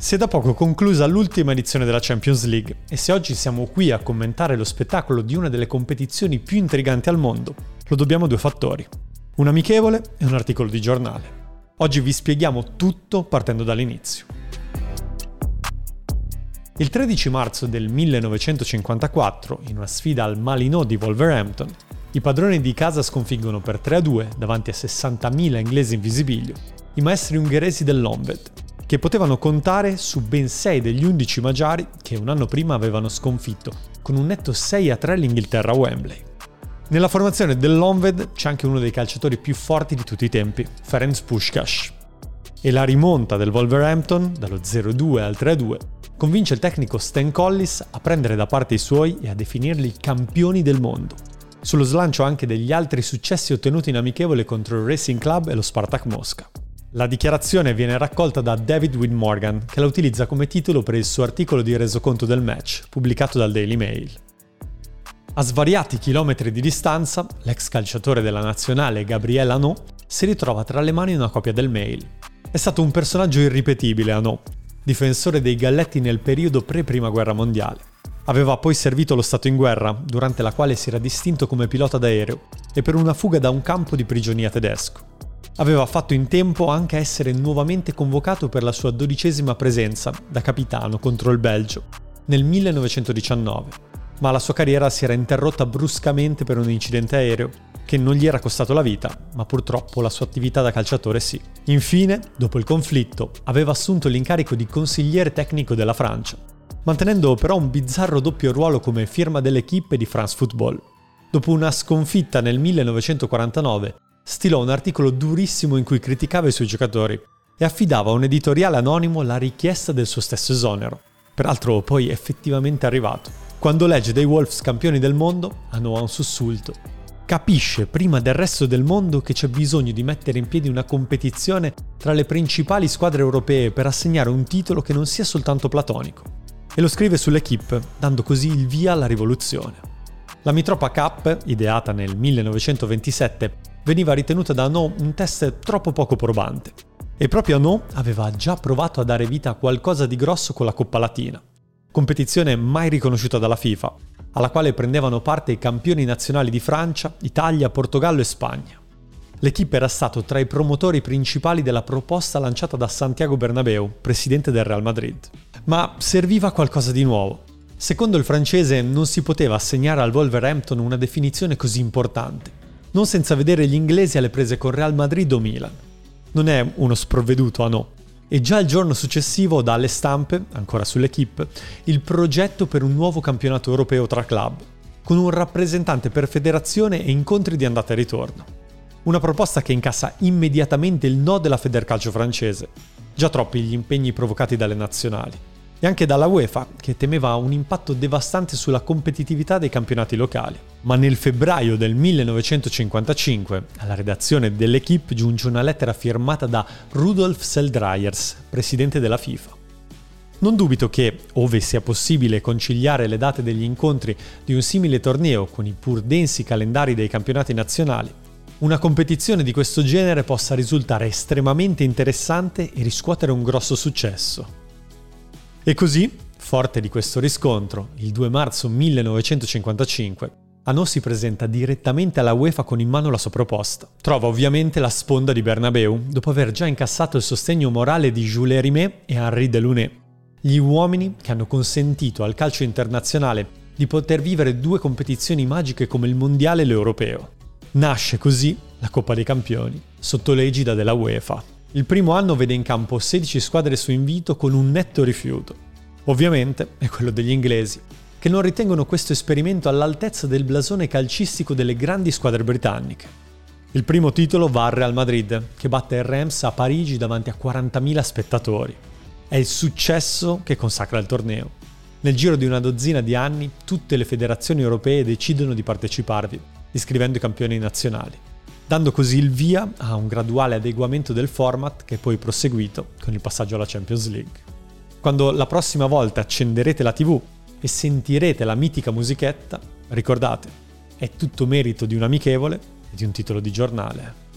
Si è da poco conclusa l'ultima edizione della Champions League e se oggi siamo qui a commentare lo spettacolo di una delle competizioni più intriganti al mondo, lo dobbiamo a due fattori. Un amichevole e un articolo di giornale. Oggi vi spieghiamo tutto partendo dall'inizio. Il 13 marzo del 1954, in una sfida al Malinò di Wolverhampton, i padroni di casa sconfiggono per 3-2 davanti a 60.000 inglesi in visibilio i maestri ungheresi dell'Onved che potevano contare su ben 6 degli 11 magiari che un anno prima avevano sconfitto, con un netto 6 a 3 l'Inghilterra a Wembley. Nella formazione dell'Onved c'è anche uno dei calciatori più forti di tutti i tempi, Ferenc Puskas. E la rimonta del Wolverhampton, dallo 0-2 al 3-2, convince il tecnico Stan Collis a prendere da parte i suoi e a definirli campioni del mondo. Sullo slancio anche degli altri successi ottenuti in amichevole contro il Racing Club e lo Spartak Mosca. La dichiarazione viene raccolta da David Wynne Morgan, che la utilizza come titolo per il suo articolo di resoconto del match, pubblicato dal Daily Mail. A svariati chilometri di distanza, l'ex calciatore della nazionale Gabriel Anot si ritrova tra le mani una copia del mail. È stato un personaggio irripetibile Anot, difensore dei Galletti nel periodo pre-prima guerra mondiale. Aveva poi servito lo Stato in guerra, durante la quale si era distinto come pilota d'aereo, e per una fuga da un campo di prigionia tedesco. Aveva fatto in tempo anche a essere nuovamente convocato per la sua dodicesima presenza da capitano contro il Belgio nel 1919, ma la sua carriera si era interrotta bruscamente per un incidente aereo che non gli era costato la vita, ma purtroppo la sua attività da calciatore sì. Infine, dopo il conflitto, aveva assunto l'incarico di consigliere tecnico della Francia, mantenendo però un bizzarro doppio ruolo come firma dell'equipe di France Football. Dopo una sconfitta nel 1949 stilò un articolo durissimo in cui criticava i suoi giocatori e affidava a un editoriale anonimo la richiesta del suo stesso esonero. Peraltro poi effettivamente arrivato. Quando legge dei Wolves campioni del mondo, hanno un sussulto. Capisce prima del resto del mondo che c'è bisogno di mettere in piedi una competizione tra le principali squadre europee per assegnare un titolo che non sia soltanto platonico. E lo scrive sull'equipe, dando così il via alla rivoluzione. La Mitropa Cup, ideata nel 1927, veniva ritenuta da No un test troppo poco probante. E proprio No aveva già provato a dare vita a qualcosa di grosso con la Coppa Latina, competizione mai riconosciuta dalla FIFA, alla quale prendevano parte i campioni nazionali di Francia, Italia, Portogallo e Spagna. L'equipe era stato tra i promotori principali della proposta lanciata da Santiago Bernabeu, presidente del Real Madrid. Ma serviva qualcosa di nuovo. Secondo il francese non si poteva assegnare al Wolverhampton una definizione così importante non senza vedere gli inglesi alle prese con Real Madrid o Milan. Non è uno sprovveduto a no. E già il giorno successivo dà alle stampe, ancora sull'equipe, il progetto per un nuovo campionato europeo tra club, con un rappresentante per federazione e incontri di andata e ritorno. Una proposta che incassa immediatamente il no della Federcalcio francese, già troppi gli impegni provocati dalle nazionali e anche dalla UEFA, che temeva un impatto devastante sulla competitività dei campionati locali. Ma nel febbraio del 1955 alla redazione dell'Equipe giunge una lettera firmata da Rudolf Seldryers, presidente della FIFA. Non dubito che, ove sia possibile conciliare le date degli incontri di un simile torneo con i pur densi calendari dei campionati nazionali, una competizione di questo genere possa risultare estremamente interessante e riscuotere un grosso successo. E così, forte di questo riscontro, il 2 marzo 1955, Anò si presenta direttamente alla UEFA con in mano la sua proposta. Trova ovviamente la sponda di Bernabeu, dopo aver già incassato il sostegno morale di Jules Rimet e Henri Delaunay, gli uomini che hanno consentito al calcio internazionale di poter vivere due competizioni magiche come il mondiale e l'europeo. Nasce così la Coppa dei Campioni, sotto l'egida della UEFA. Il primo anno vede in campo 16 squadre su invito con un netto rifiuto. Ovviamente è quello degli inglesi, che non ritengono questo esperimento all'altezza del blasone calcistico delle grandi squadre britanniche. Il primo titolo va al Real Madrid, che batte il Rams a Parigi davanti a 40.000 spettatori. È il successo che consacra il torneo. Nel giro di una dozzina di anni tutte le federazioni europee decidono di parteciparvi, iscrivendo i campioni nazionali dando così il via a un graduale adeguamento del format che è poi proseguito con il passaggio alla Champions League. Quando la prossima volta accenderete la TV e sentirete la mitica musichetta, ricordate, è tutto merito di un amichevole e di un titolo di giornale.